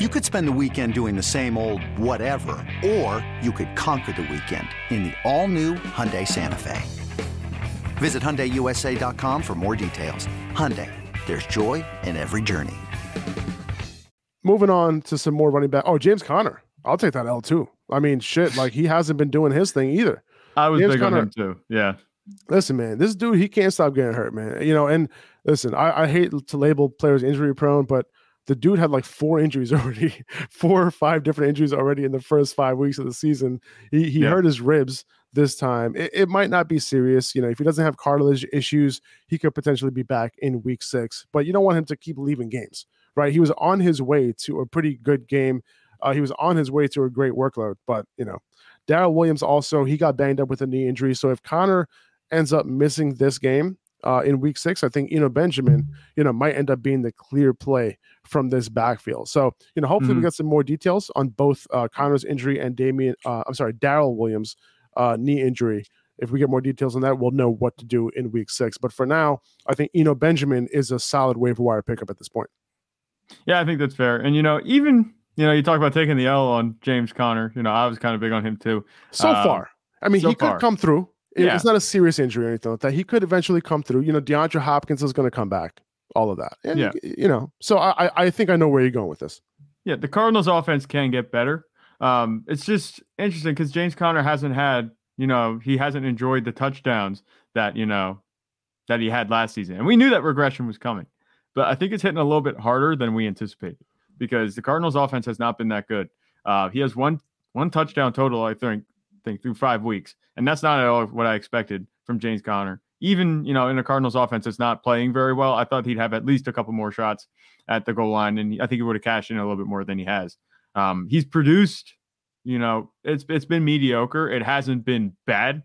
You could spend the weekend doing the same old whatever, or you could conquer the weekend in the all-new Hyundai Santa Fe. Visit HyundaiUSA.com for more details. Hyundai, there's joy in every journey. Moving on to some more running back. Oh, James Conner. I'll take that L too. I mean, shit, like he hasn't been doing his thing either. I was James big Conner- on him too. Yeah. Listen, man, this dude, he can't stop getting hurt, man. You know, and listen, I, I hate to label players injury prone, but the dude had like four injuries already, four or five different injuries already in the first five weeks of the season. He he Yeah. hurt his ribs this time. It, it might not be serious. You know, if he doesn't have cartilage issues, he could potentially be back in week six. But you don't want him to keep leaving games, right? He was on his way to a pretty good game. Uh, he was on his way to a great workload, but you know, Darrel Williams also he got banged up with a knee injury. So if Conner ends up missing this game uh, in week six, I think Eno Benjamin, you know, might end up being the clear play from this backfield. So, you know, hopefully we Mhm. get some more details on both uh, Conner's injury and Damien. uh, I'm sorry, Darrel Williams' uh, knee injury. If we get more details on that, we'll know what to do in week six. But for now, I think Eno Benjamin is a solid waiver wire pickup at this point. Yeah, I think that's fair. And you know, even you know, you talk about taking the L on James Conner. You know, I was kind of big on him too. So Um, far, I mean, so he could far. come through. Yeah. It's not a serious injury or anything like that. He could eventually come through. You know, DeAndre Hopkins is going to come back. All of that. And, Yeah. You know, so I, I- I think I know where you're going with this. Yeah, the Cardinals offense can get better. Um, it's just interesting because James Conner hasn't had, you know, he hasn't enjoyed the touchdowns that, you know, that he had last season. And we knew that regression was coming. But I think it's hitting a little bit harder than we anticipated because the Cardinals offense has not been that good. Uh, he has one one touchdown total, I think, think through five weeks. And that's not at all what I expected from James Conner. Even, you know, in the Cardinals offense that's not playing very well, I thought he'd have at least a couple more shots at the goal line. And I think he would have cashed in a little bit more than he has. Um, he's produced, you know, it's it's been mediocre. It hasn't been bad,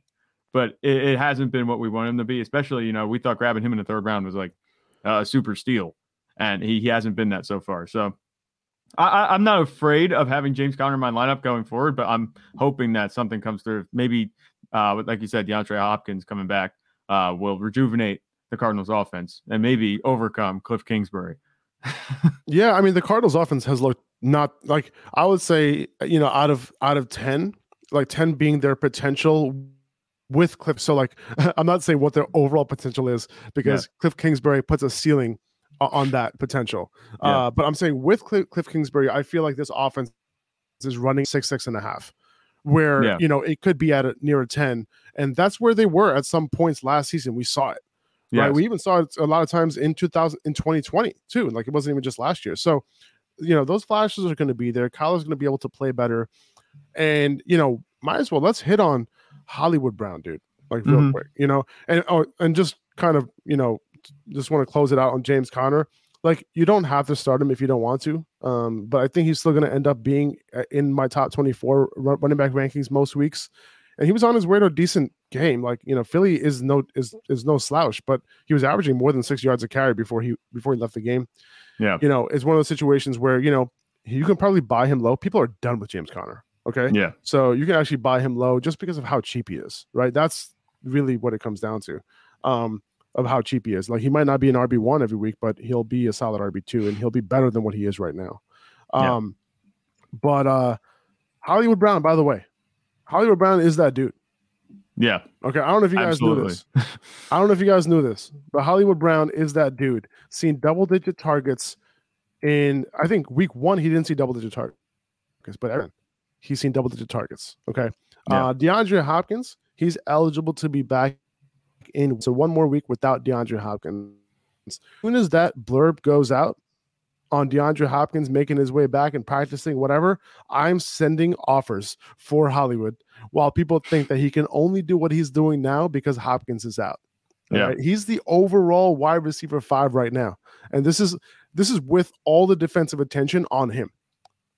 but it, it hasn't been what we want him to be. Especially, you know, we thought grabbing him in the third round was like a super steal, and he, he hasn't been that so far. So I, I, I'm not afraid of having James Conner in my lineup going forward, but I'm hoping that something comes through. Maybe, uh, like you said, DeAndre Hopkins coming back uh, will rejuvenate the Cardinals offense and maybe overcome Cliff Kingsbury. Yeah, I mean the Cardinals offense has looked not like I would say, you know, out of out of 10, like 10 being their potential with Cliff. So like I'm not saying what their overall potential is because Cliff Kingsbury puts a ceiling on that potential. Yeah. Uh, but I'm saying with Cliff, Cliff Kingsbury, I feel like this offense is running six, six and a half, where Yeah. you know it could be at a, near a 10. And that's where they were at some points last season. We saw it right? We even saw it a lot of times in 2000 in 2020 too. Like it wasn't even just last year. So, you know, those flashes are going to be there. Kyler's going to be able to play better, and you know, might as well let's hit on Hollywood Brown, dude. Like real Mhm. quick, you know, and oh, and just kind of, you know, just want to close it out on James Conner. Like you don't have to start him if you don't want to, um, but I think he's still going to end up being uh, in my top 24 running back rankings most weeks. And he was on his way to a decent game. Like you know, Philly is no is is no slouch, but he was averaging more than six yards a carry before he before he left the game. Yeah. You know, it's one of those situations where you know you can probably buy him low. People are done with James Conner. Okay. Yeah. So you can actually buy him low just because of how cheap he is, right? That's really what it comes down to. Um, of how cheap he is. Like he might not be an RB one every week, but he'll be a solid RB two, and he'll be better than what he is right now. Yeah. Um, but uh, Hollywood Brown, by the way, Hollywood Brown is that dude. Yeah. Okay, I don't know if you guys knew this. I don't know if you guys knew this, but Hollywood Brown is that dude. Seen double digit targets in I think week one he didn't see double digit targets, but Aaron, he's seen double digit targets. Okay, Yeah. uh, DeAndre Hopkins, he's eligible to be back in so one more week without DeAndre Hopkins. As soon as that blurb goes out on DeAndre Hopkins making his way back and practicing whatever, I'm sending offers for Hollywood while people think that he can only do what he's doing now because Hopkins is out. Yeah. Right? He's the overall wide receiver five right now. And this is this is with all the defensive attention on him.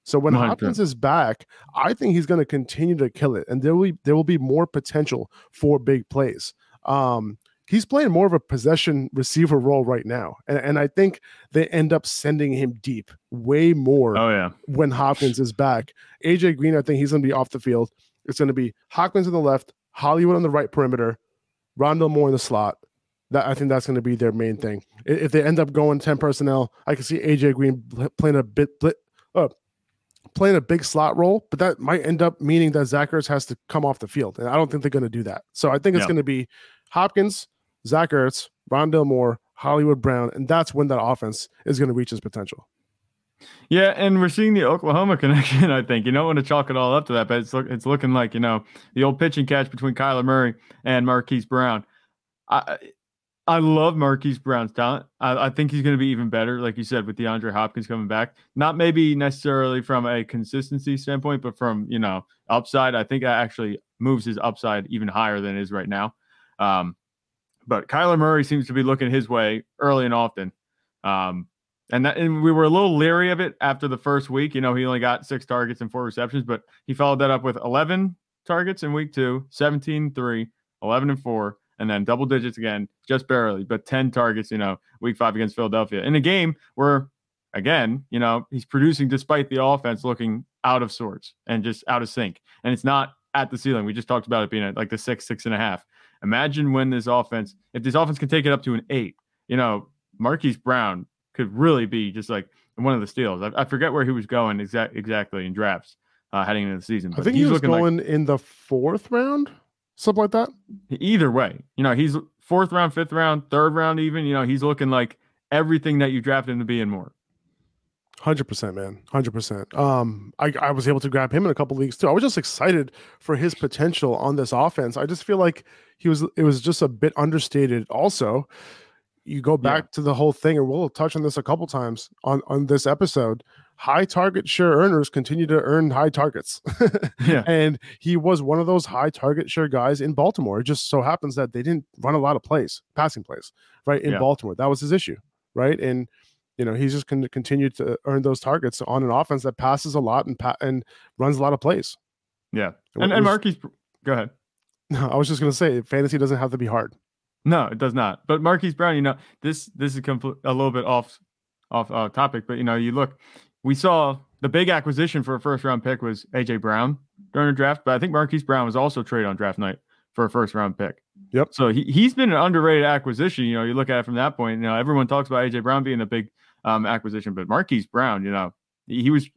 So when 100%. Hopkins is back, I think he's going to continue to kill it, and there will be, there will be more potential for big plays. Um, he's playing more of a possession receiver role right now, and, and I think they end up sending him deep way more Oh yeah. when Hopkins is back. AJ Green, I think he's going to be off the field. It's going to be Hopkins on the left, Hollywood on the right perimeter, Rondale Moore in the slot. That I think that's going to be their main thing. If they end up going ten personnel, I can see AJ Green playing a bit, uh, playing a big slot role, but that might end up meaning that Zach Ertz has to come off the field, and I don't think they're going to do that. So I think it's going to be Hopkins, Zach Ertz, Rondale Moore, Hollywood Brown, and that's when that offense is going to reach its potential. Yeah, and we're seeing the Oklahoma connection. I think you don't want to chalk it all up to that, but it's look, it's looking like you know the old pitching catch between Kyler Murray and Marquise Brown. I I love Marquise Brown's talent. I, I think he's going to be even better, like you said, with DeAndre Hopkins coming back. Not maybe necessarily from a consistency standpoint, but from you know upside. I think that actually moves his upside even higher than it is right now. Um, but Kyler Murray seems to be looking his way early and often. Um, and that and we were a little leery of it after the first week. You know, he only got six targets and four receptions, but he followed that up with 11 targets in week two, 17, 3, 11 and 4, and then double digits again, just barely, but 10 targets, you know, week five against Philadelphia in a game where, again, you know, he's producing despite the offense looking out of sorts and just out of sync. And it's not at the ceiling. We just talked about it being at like the six, six and a half. Imagine when this offense, if this offense can take it up to an eight, you know, Marquise Brown could really be just like one of the steals. I, I forget where he was going exact, exactly in drafts uh, heading into the season. I think he was looking like- going in the fourth round, something like that. either way, you know, he's fourth round, fifth round, third round, even. You know, he's looking like everything that you drafted him to be and more. Hundred percent, man. Hundred percent. Um, I, I was able to grab him in a couple leagues too. I was just excited for his potential on this offense. I just feel like he was. It was just a bit understated. Also, you go back to the whole thing, and we'll touch on this a couple times on on this episode. High target share earners continue to earn high targets. Yeah. and he was one of those high target share guys in Baltimore. It just so happens that they didn't run a lot of plays, passing plays, right in Yeah. Baltimore. That was his issue, right? And you know he's just going to continue to earn those targets on an offense that passes a lot and pa- and runs a lot of plays. Yeah. And, and was- Marquise, go ahead. No, I was just going to say, fantasy doesn't have to be hard. No, it does not. But Marquise Brown, you know, this this is compl- a little bit off off uh, topic, but you know, you look, we saw the big acquisition for a first round pick was AJ Brown during the draft, but I think Marquise Brown was also traded on draft night for a first round pick. Yep. So he he's been an underrated acquisition. You know, you look at it from that point. You know, everyone talks about AJ Brown being a big um, acquisition, but Marquise Brown, you know, he, he was.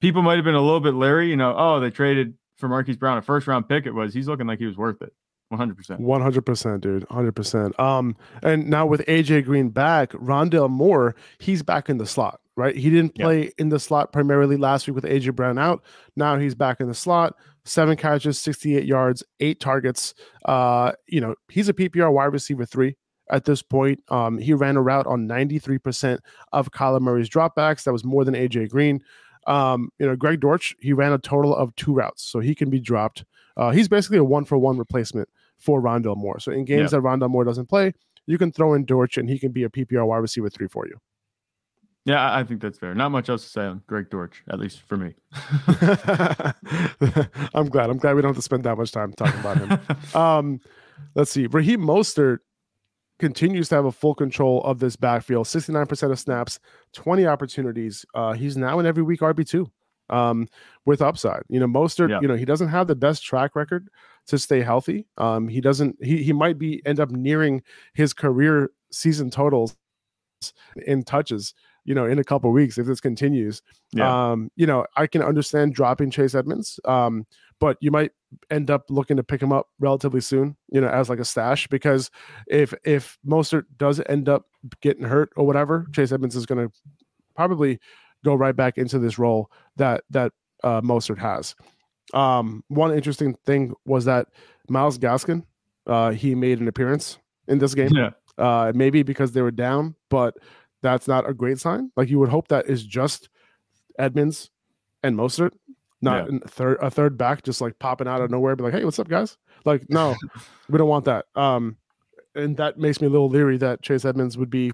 People might have been a little bit leery. You know, oh, they traded for Marquise Brown a first round pick. It was. He's looking like he was worth it. One hundred percent. One hundred percent, dude. Hundred percent. Um, and now with AJ Green back, Rondale Moore, he's back in the slot, right? He didn't Yeah. play in the slot primarily last week with AJ Brown out. Now he's back in the slot. Seven catches, sixty-eight yards, eight targets. Uh, you know, he's a PPR wide receiver three at this point. Um, he ran a route on ninety-three percent of Kyler Murray's dropbacks. That was more than AJ Green. Um, you know, Greg Dortch, he ran a total of two routes, so he can be dropped. Uh, he's basically a one for one replacement for Rondale Moore. So in games that Rondale Moore doesn't play, you can throw in Dortch and he can be a PPR wide receiver three for you. Yeah, I- think that's fair. Not much else to say on Greg Dortch, at least for me. I'm glad. I'm glad we don't have to spend that much time talking about him. Um, let's see. Raheem Mostert continues to have a full control of this backfield. 69% of snaps, 20 opportunities. Uh, he's now in every week RB2 um, with upside. You know, Mostert, Yeah. you know, he doesn't have the best track record to stay healthy. Um, he doesn't, he, he might be end up nearing his career season totals in touches, you know, in a couple weeks if this continues. yeah, Um, you know, I can understand dropping Chase Edmonds, um, but you might end up looking to pick him up relatively soon, you know, as like a stash because if if Mostert does end up getting hurt or whatever, Chase Edmonds is going to probably go right back into this role that that uh, Mostert has. Um, one interesting thing was that Myles Gaskin, uh, he made an appearance in this game yeah, uh maybe because they were down but that's not a great sign like you would hope that is just edmonds and Mostert, not Yeah. a third a third back just like popping out of nowhere be like hey what's up guys like no we don't want that um and that makes me a little leery that chase edmonds would be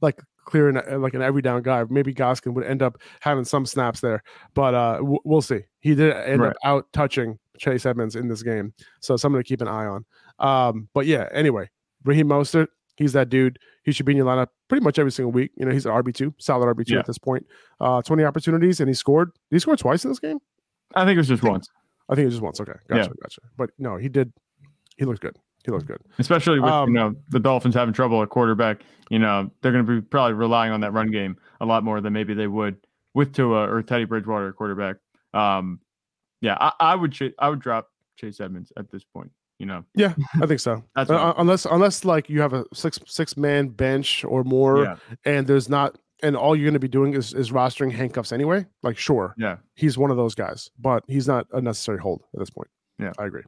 like clearing uh, like an every down guy. Maybe Gaskin would end up having some snaps there, but uh, w- we'll see. He did end Right. up out touching Chase Edmonds in this game, so something to keep an eye on. Um, but yeah, anyway, Raheem Mostert, he's that dude. He should be in your lineup pretty much every single week. You know, he's an RB two, solid RB two Yeah. at this point. Uh, twenty opportunities, and he scored. Did he scored twice in this game? I think it was just once, I think it was just once. Okay, Yeah. gotcha, gotcha. But no, he did. He looked good. He looked good. especially with Um, you know the Dolphins having trouble at quarterback. You know they're going to be probably relying on that run game a lot more than maybe they would with Tua or Teddy Bridgewater at quarterback. Um, yeah, I, I would ch- I would drop Chase Edmonds at this point. You know, Yeah, I think so. That's Uh, unless unless like you have a six six man bench or more, yeah, and there's not, and all you're going to be doing is is rostering handcuffs anyway. Like, sure, yeah. he's one of those guys, but he's not a necessary hold at this point. Yeah. I agree.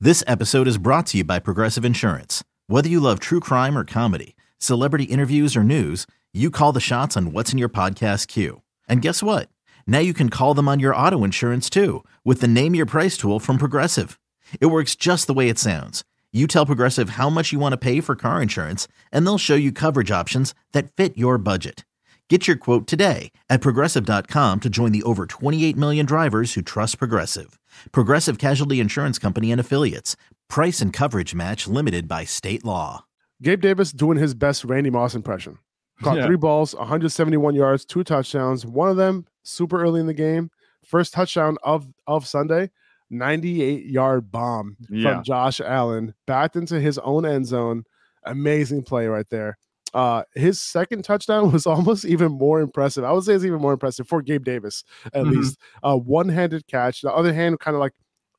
This episode is brought to you by Progressive Insurance. Whether you love true crime or comedy, celebrity interviews or news, you call the shots on what's in your podcast queue. And guess what? Now you can call them on your auto insurance too with the Name Your Price tool from Progressive. It works just the way it sounds. You tell Progressive how much you want to pay for car insurance, and they'll show you coverage options that fit your budget. Get your quote today at progressive.com to join the over 28 million drivers who trust Progressive. Progressive Casualty Insurance Company and Affiliates. Price and coverage match limited by state law. Gabe Davis doing his best Randy Moss impression. Caught Yeah. three balls, 171 yards, two touchdowns. One of them super early in the game. First touchdown of of Sunday. 98 yard bomb Yeah. from Josh Allen backed into his own end zone. Amazing play right there. Uh, his second touchdown was almost even more impressive. I would say it's even more impressive for Gabe Davis, at Mhm. least. Uh, one handed catch. The other hand kind of like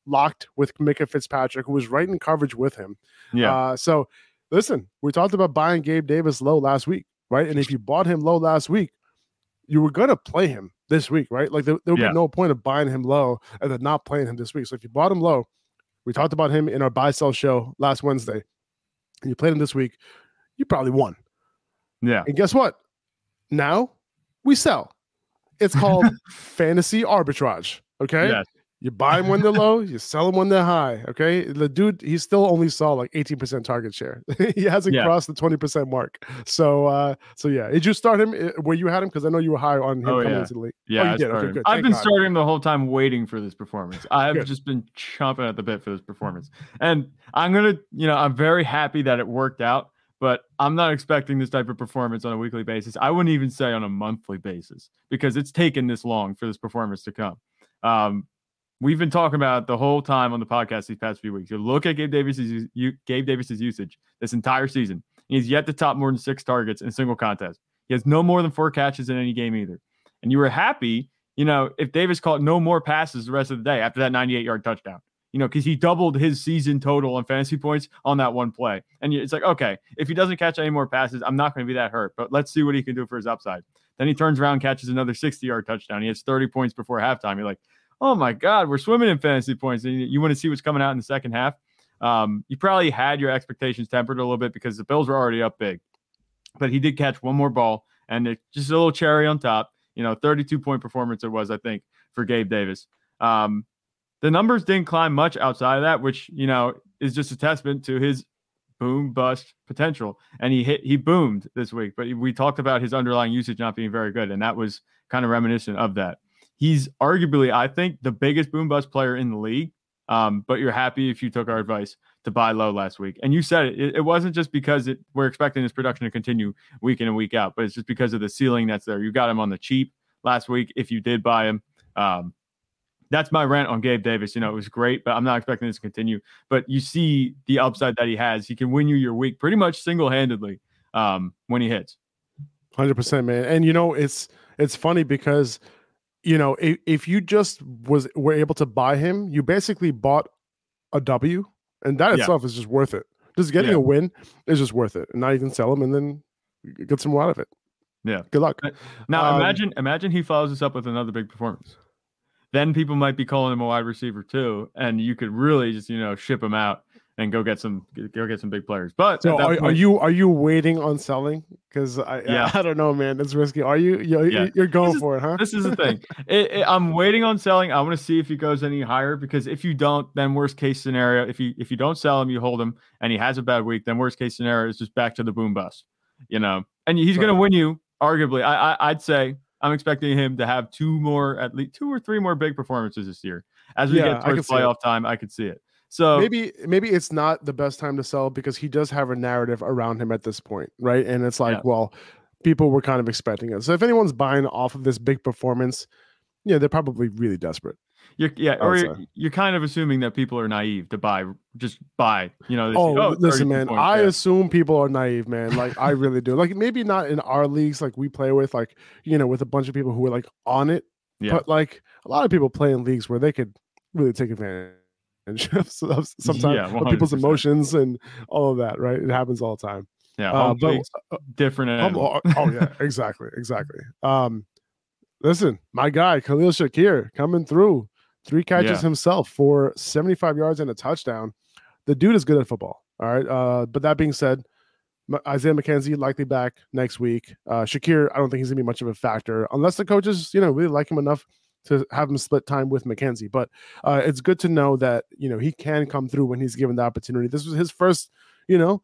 locked with Minkah Fitzpatrick, who was right in coverage with him. Yeah, Uh, so listen, we talked about buying Gabe Davis low last week, right? And if you bought him low last week, you were gonna play him this week, right? Like there, there would Yeah. be no point of buying him low and then not playing him this week. So if you bought him low, we talked about him in our buy sell show last Wednesday, and you played him this week, you probably won. yeah, And guess what? Now we sell. It's called fantasy arbitrage. Okay. yes, You buy them when they're low, you sell them when they're high. Okay. The dude, he still only saw like 18% target share. he hasn't Yeah. crossed the 20% mark. So uh so yeah. Did you start him uh, where you had him? Because I know you were high on him Oh, coming yeah. into the league. yeah. oh, you I did. Okay, good. I've Thank been God. starting him the whole time, waiting for this performance. I've Good. just been chomping at the bit for this performance, and I'm gonna, you know, I'm very happy that it worked out. But I'm not expecting this type of performance on a weekly basis. I wouldn't even say on a monthly basis because it's taken this long for this performance to come. Um, we've been talking about the whole time on the podcast these past few weeks. You look at Gabe Davis's you, Gabe Davis's usage this entire season. He's yet to top more than six targets in a single contest. He has no more than four catches in any game either. And you were happy, you know, if Davis caught no more passes the rest of the day after that 98 yard touchdown, you know, because he doubled his season total on fantasy points on that one play. And it's like, okay, if he doesn't catch any more passes, I'm not going to be that hurt, but let's see what he can do for his upside. Then he turns around, catches another 60 yard touchdown. He has 30 points before halftime. You're like, oh my God, we're swimming in fantasy points. And you, want to see what's coming out in the second half. Um, you probably had your expectations tempered a little bit because the Bills were already up big, but he did catch one more ball and it, just a little cherry on top. You know, 32 point performance it was, I think, for Gabe Davis. Um, the numbers didn't climb much outside of that, which you know is just a testament to his boom bust potential. And he hit, he boomed this week, but we talked about his underlying usage not being very good, and that was kind of reminiscent of that. He's arguably, I think, the biggest boom bust player in the league. Um, but you're happy if you took our advice to buy low last week. And you said it, it, it wasn't just because it, we're expecting this production to continue week in and week out, but it's just because of the ceiling that's there. You got him on the cheap last week if you did buy him. Um, that's my rant on Gabe Davis. You know, it was great, but I'm not expecting this to continue. But you see the upside that he has. He can win you your week pretty much single handedly um, when he hits. Hundred percent, man. And you know, it's it's funny because you know if, if you just was were able to buy him, you basically bought a W, and that Yeah. itself is just worth it. Just getting Yeah. a win is just worth it. And now you can sell him and then get some more out of it. Yeah. Good luck. Now Um, imagine imagine he follows this up with another big performance. Then people might be calling him a wide receiver too, and you could really just you know ship him out and go get some go get some big players. But So at that are, are you are you waiting on selling? Because I Yeah. I, don't know, man. It's risky. Are you you're, Yeah. you're going is- for it, huh? this is the thing. It, it- I'm waiting on selling. I want to see if he goes any higher because if you don't, then worst case scenario, if you if you don't sell him, you hold him, and he has a bad week, then worst case scenario is just back to the boom bust. You know, and he's Right. going to win you. Arguably, I, I I'd say I'm expecting him to have two more, at least two or three more big performances this year. As we Yeah, get towards it. playoff time, I could see it. So maybe maybe it's not the best time to sell because he does have a narrative around him at this point, right? And it's like, Yeah. well, people were kind of expecting it. So if anyone's buying off of this big performance, yeah, they're probably really desperate. You're, yeah, or you're, you're kind of assuming that people are naive to buy, just buy. You know, see, oh, oh, listen, man. points, I yeah. assume people are naive, man. Like I really do. Like maybe not in our leagues, like we play with, like you know, with a bunch of people who are like on it. Yeah. But like a lot of people play in leagues where they could really take advantage of sometimes Yeah, people's emotions and all of that. Right? It happens all the time. yeah, uh, but- different. Um, animal. oh, oh, yeah, exactly, exactly. Um, listen, my guy Khalil Shakir coming through, three catches Yeah. himself for 75 yards and a touchdown. The dude is good at football. All right. Uh, but that being said, Isaiah McKenzie likely back next week. Uh, Shakir, I don't think he's gonna be much of a factor unless the coaches, you know, really like him enough to have him split time with McKenzie. But uh, it's good to know that you know he can come through when he's given the opportunity. This was his first, you know,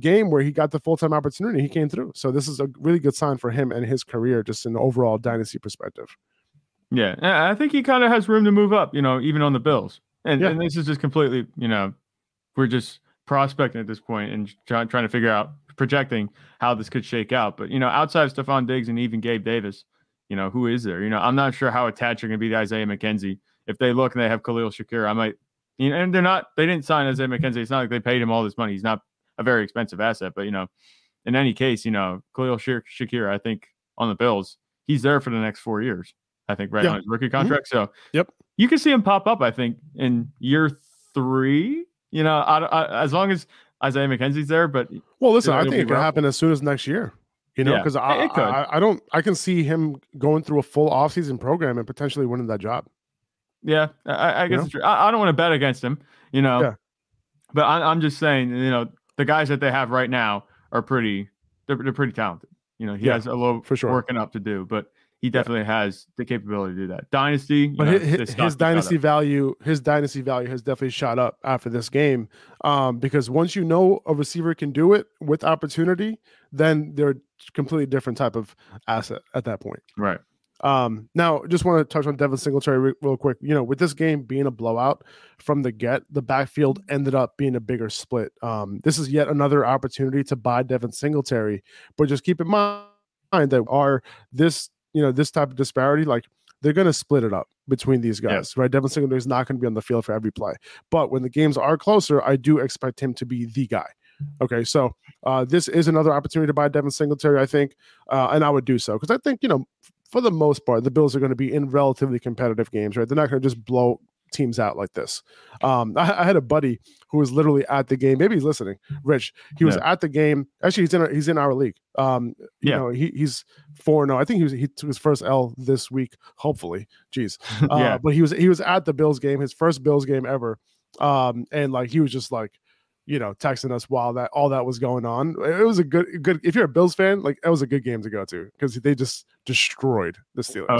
game where he got the full time opportunity. He came through, so this is a really good sign for him and his career, just in overall dynasty perspective. Yeah, I think he kind of has room to move up. You know, even on the Bills. And, Yeah. and this is just completely, you know, we're just prospecting at this point and try, trying to figure out projecting how this could shake out. But you know, outside of Stefon Diggs and even Gabe Davis, you know, who is there? You know, I'm not sure how attached you're going to be to Isaiah McKenzie. If they look and they have Khalil Shakir, I might. You know, and they're not. They didn't sign Isaiah McKenzie. It's not like they paid him all this money. He's not a very expensive asset. But you know, in any case, you know, Khalil Shakir, I think on the Bills, he's there for the next four years. I think right Yeah. on his rookie mm-hmm. contract. So Yep. you can see him pop up. I think in year three. You know, I, I, as long as Isaiah McKenzie's there, but Well, listen, I think it could happen as soon as next year. You know, because it- I. I I don't I can see him going through a full offseason program and potentially winning that job. yeah, I, I guess know? true. I, I don't want to bet against him. You know, Yeah. but I, I'm just saying, you know, the guys that they have right now are pretty. They're, they're pretty talented. You know, he Yeah, has a little for sure. working up to do, but he definitely has the capability to do that. Dynasty, you But know, his, his dynasty value, his dynasty value has definitely shot up after this game. Um, because once you know a receiver can do it with opportunity, then they're a completely different type of asset at that point. right? Um, now, just want to touch on Devin Singletary re- real quick. You know, with this game being a blowout from the get, the backfield ended up being a bigger split. Um, this is yet another opportunity to buy Devin Singletary, but just keep in mind that are this you know this type of disparity like they're going to split it up between these Yeah. guys, right? Devin Singletary is not going to be on the field for every play, but when the games are closer, I do expect him to be the guy. Okay, so uh, this is another opportunity to buy Devin Singletary, I think, uh, and I would do so because I think you know for the most part, the Bills are going to be in relatively competitive games, right? They're not going to just blow teams out like this. Um, I, I had a buddy who was literally at the game. Maybe he's listening. Rich, he was at the game. Actually, he's in our, he's in our league. Um, you Yeah. know, he, he's four. No, I think he was he took his first L this week. Hopefully, jeez. Uh, yeah, but he was he was at the Bills game, his first Bills game ever. Um, and like he was just like, you know, texting us while that all that was going on. It was a good good. If you're a Bills fan, like that was a good game to go to because they just destroyed the Steelers. Oh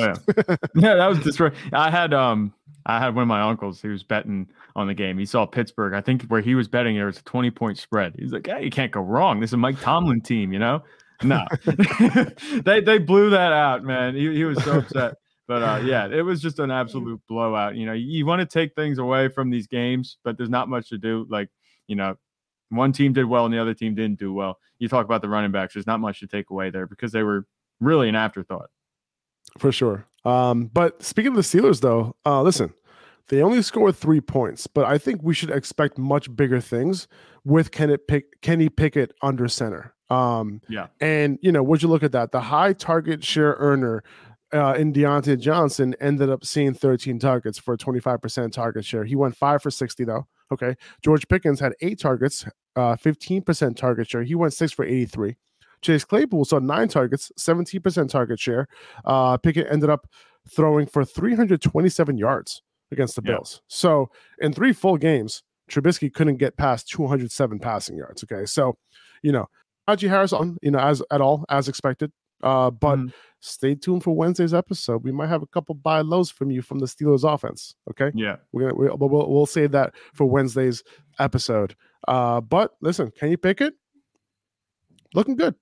yeah, yeah. That was destroyed. I had um, I had one of my uncles. He was betting on the game. He saw Pittsburgh. I think where he was betting there was a twenty point spread. He's like, "Hey, you can't go wrong. This is a Mike Tomlin team, you know." No, they they blew that out, man. He he was so upset. But uh, yeah, it was just an absolute blowout. You know, you, you want to take things away from these games, but there's not much to do. Like, you know, one team did well and the other team didn't do well. You talk about the running backs. There's not much to take away there because they were really an afterthought. for sure. Um, but speaking of the Steelers, though, uh, listen, they only scored three points, but I think we should expect much bigger things with Kenny, Pick- Kenny Pickett under center. Um, Yeah. and you know, would you look at that? The high target share earner uh, in Diontae Johnson ended up seeing 13 targets for a 25% target share. He went five for 60 though. Okay, George Pickens had eight targets, uh, 15% target share. He went six for 83. Chase Claypool saw nine targets, 17% target share. Uh, Pickett ended up throwing for 327 yards against the Yeah. Bills. So in three full games, Trubisky couldn't get past 207 passing yards. Okay, so you know, Najee Harris on, you know, as at all as expected. Uh, but Mhm. stay tuned for Wednesday's episode. We might have a couple buy lows from you from the Steelers offense. Okay, Yeah. we're gonna we'll, we'll we'll save that for Wednesday's episode. Uh, but listen, Kenny Pickett? Looking good.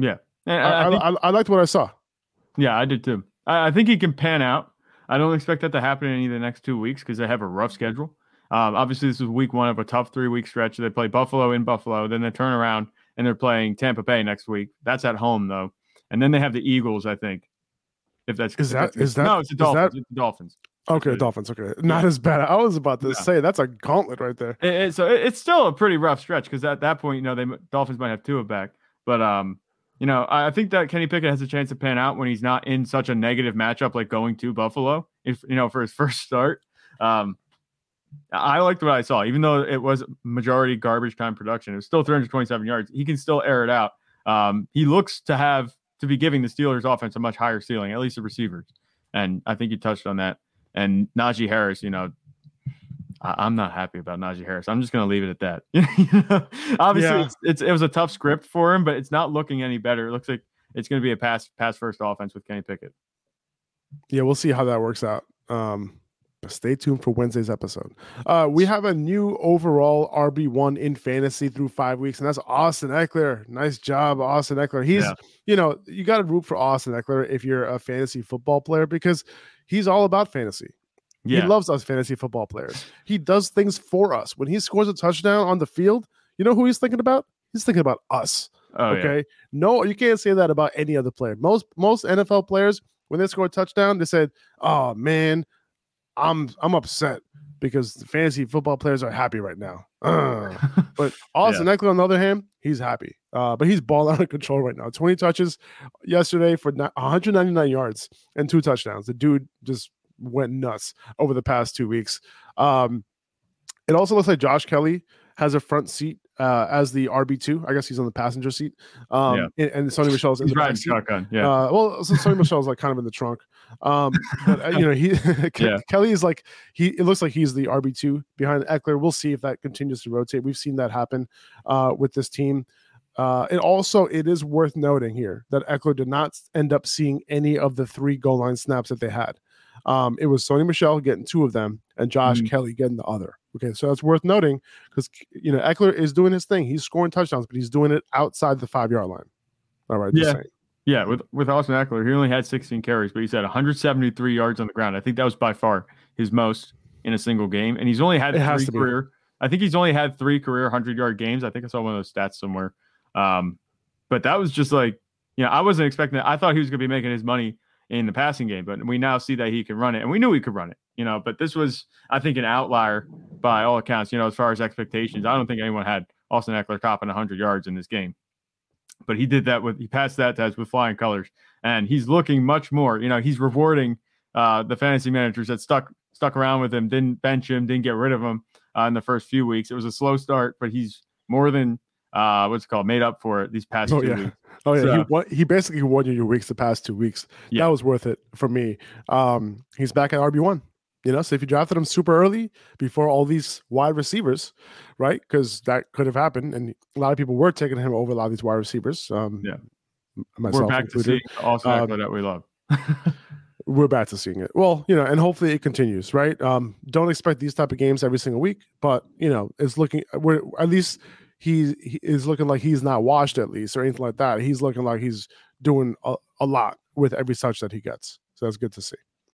Yeah. I, I, I, think, I, I liked what I saw. Yeah, I did too. I, I think he can pan out. I don't expect that to happen in any of the next two weeks because they have a rough schedule. Um, obviously, this is week one of a tough three week stretch. They play Buffalo in Buffalo, then they turn around and they're playing Tampa Bay next week. That's at home though, and then they have the Eagles. I think. If that's is if that that's, is that no, it's the Dolphins. That, it's the Dolphins. Okay, Dolphins. Okay, not yeah. as bad. I was about to yeah. say that's a gauntlet right there. It, it, so it, it's still a pretty rough stretch because at that point, you know, they Dolphins might have Tua back, but um, you know, I think that Kenny Pickett has a chance to pan out when he's not in such a negative matchup like going to Buffalo. If you know, for his first start, um, I liked what I saw, even though it was majority garbage time production. It was still 327 yards. He can still air it out. Um, he looks to have to be giving the Steelers offense a much higher ceiling, at least the receivers. And I think you touched on that. And Najee Harris, you know, I, am not happy about Najee Harris. I'm just going to leave it at that. you know? Obviously, yeah. it's, it's, it was a tough script for him, but it's not looking any better. It looks like it's going to be a pass pass first offense with Kenny Pickett. Yeah, we'll see how that works out. Um, stay tuned for Wednesday's episode. Uh, we have a new overall RB1 in fantasy through five weeks, and that's Austin Ekeler. Nice job, Austin Ekeler. He's, yeah. you know, you got to root for Austin Ekeler if you're a fantasy football player because he's all about fantasy. Yeah. He loves us fantasy football players. He does things for us. When he scores a touchdown on the field, you know who he's thinking about? He's thinking about us. Oh, okay. Yeah. No, you can't say that about any other player. Most most NFL players, when they score a touchdown, they said, Oh man, I'm I'm upset because the fantasy football players are happy right now. Uh. but Austin yeah. Ekeler, on the other hand, he's happy. Uh, but he's ball out of control right now. 20 touches yesterday for 199 yards and two touchdowns. The dude just went nuts over the past two weeks. Um, it also looks like Josh Kelley has a front seat uh, as the RB two. I guess he's on the passenger seat. Um, yeah. and, and Sony Michel's in the riding shotgun. Yeah. Uh, well, so Sony Michel's like kind of in the trunk. Um, but uh, you know, he yeah. Kelley is like he. It looks like he's the RB two behind Ekeler. We'll see if that continues to rotate. We've seen that happen uh, with this team. Uh, and also, it is worth noting here that Ekeler did not end up seeing any of the three goal line snaps that they had. Um, it was Sony Michel getting two of them and Josh mm-hmm. Kelley getting the other. Okay, so that's worth noting because you know Ekeler is doing his thing. He's scoring touchdowns, but he's doing it outside the five yard line. All right, yeah, yeah. With with Austin Ekeler, he only had 16 carries, but he's had 173 yards on the ground. I think that was by far his most in a single game, and he's only had it three career. Be. I think he's only had three career 100 yard games. I think I saw one of those stats somewhere. Um, but that was just like, you know, I wasn't expecting that. I thought he was going to be making his money in the passing game, but we now see that he can run it, and we knew he could run it, you know. But this was, I think, an outlier by all accounts, you know, as far as expectations. I don't think anyone had Austin Ekeler topping 100 yards in this game, but he did that with he passed that test with flying colors, and he's looking much more. You know, he's rewarding uh, the fantasy managers that stuck stuck around with him, didn't bench him, didn't get rid of him uh, in the first few weeks. It was a slow start, but he's more than uh, what's called made up for it these past oh, two yeah. weeks. Oh yeah, so, he, won, he basically won you your weeks the past two weeks. Yeah. That was worth it for me. Um, he's back at RB one. You know, so if you drafted him super early before all these wide receivers, right? Because that could have happened, and a lot of people were taking him over a lot of these wide receivers. Um, yeah, we're back included. to see also um, that we love. we're back to seeing it. Well, you know, and hopefully it continues, right? Um, don't expect these type of games every single week, but you know, it's looking. We're at least he, is looking like he's not washed at least or anything like that. He's looking like he's doing a, a lot with every touch that he gets. So that's good to see.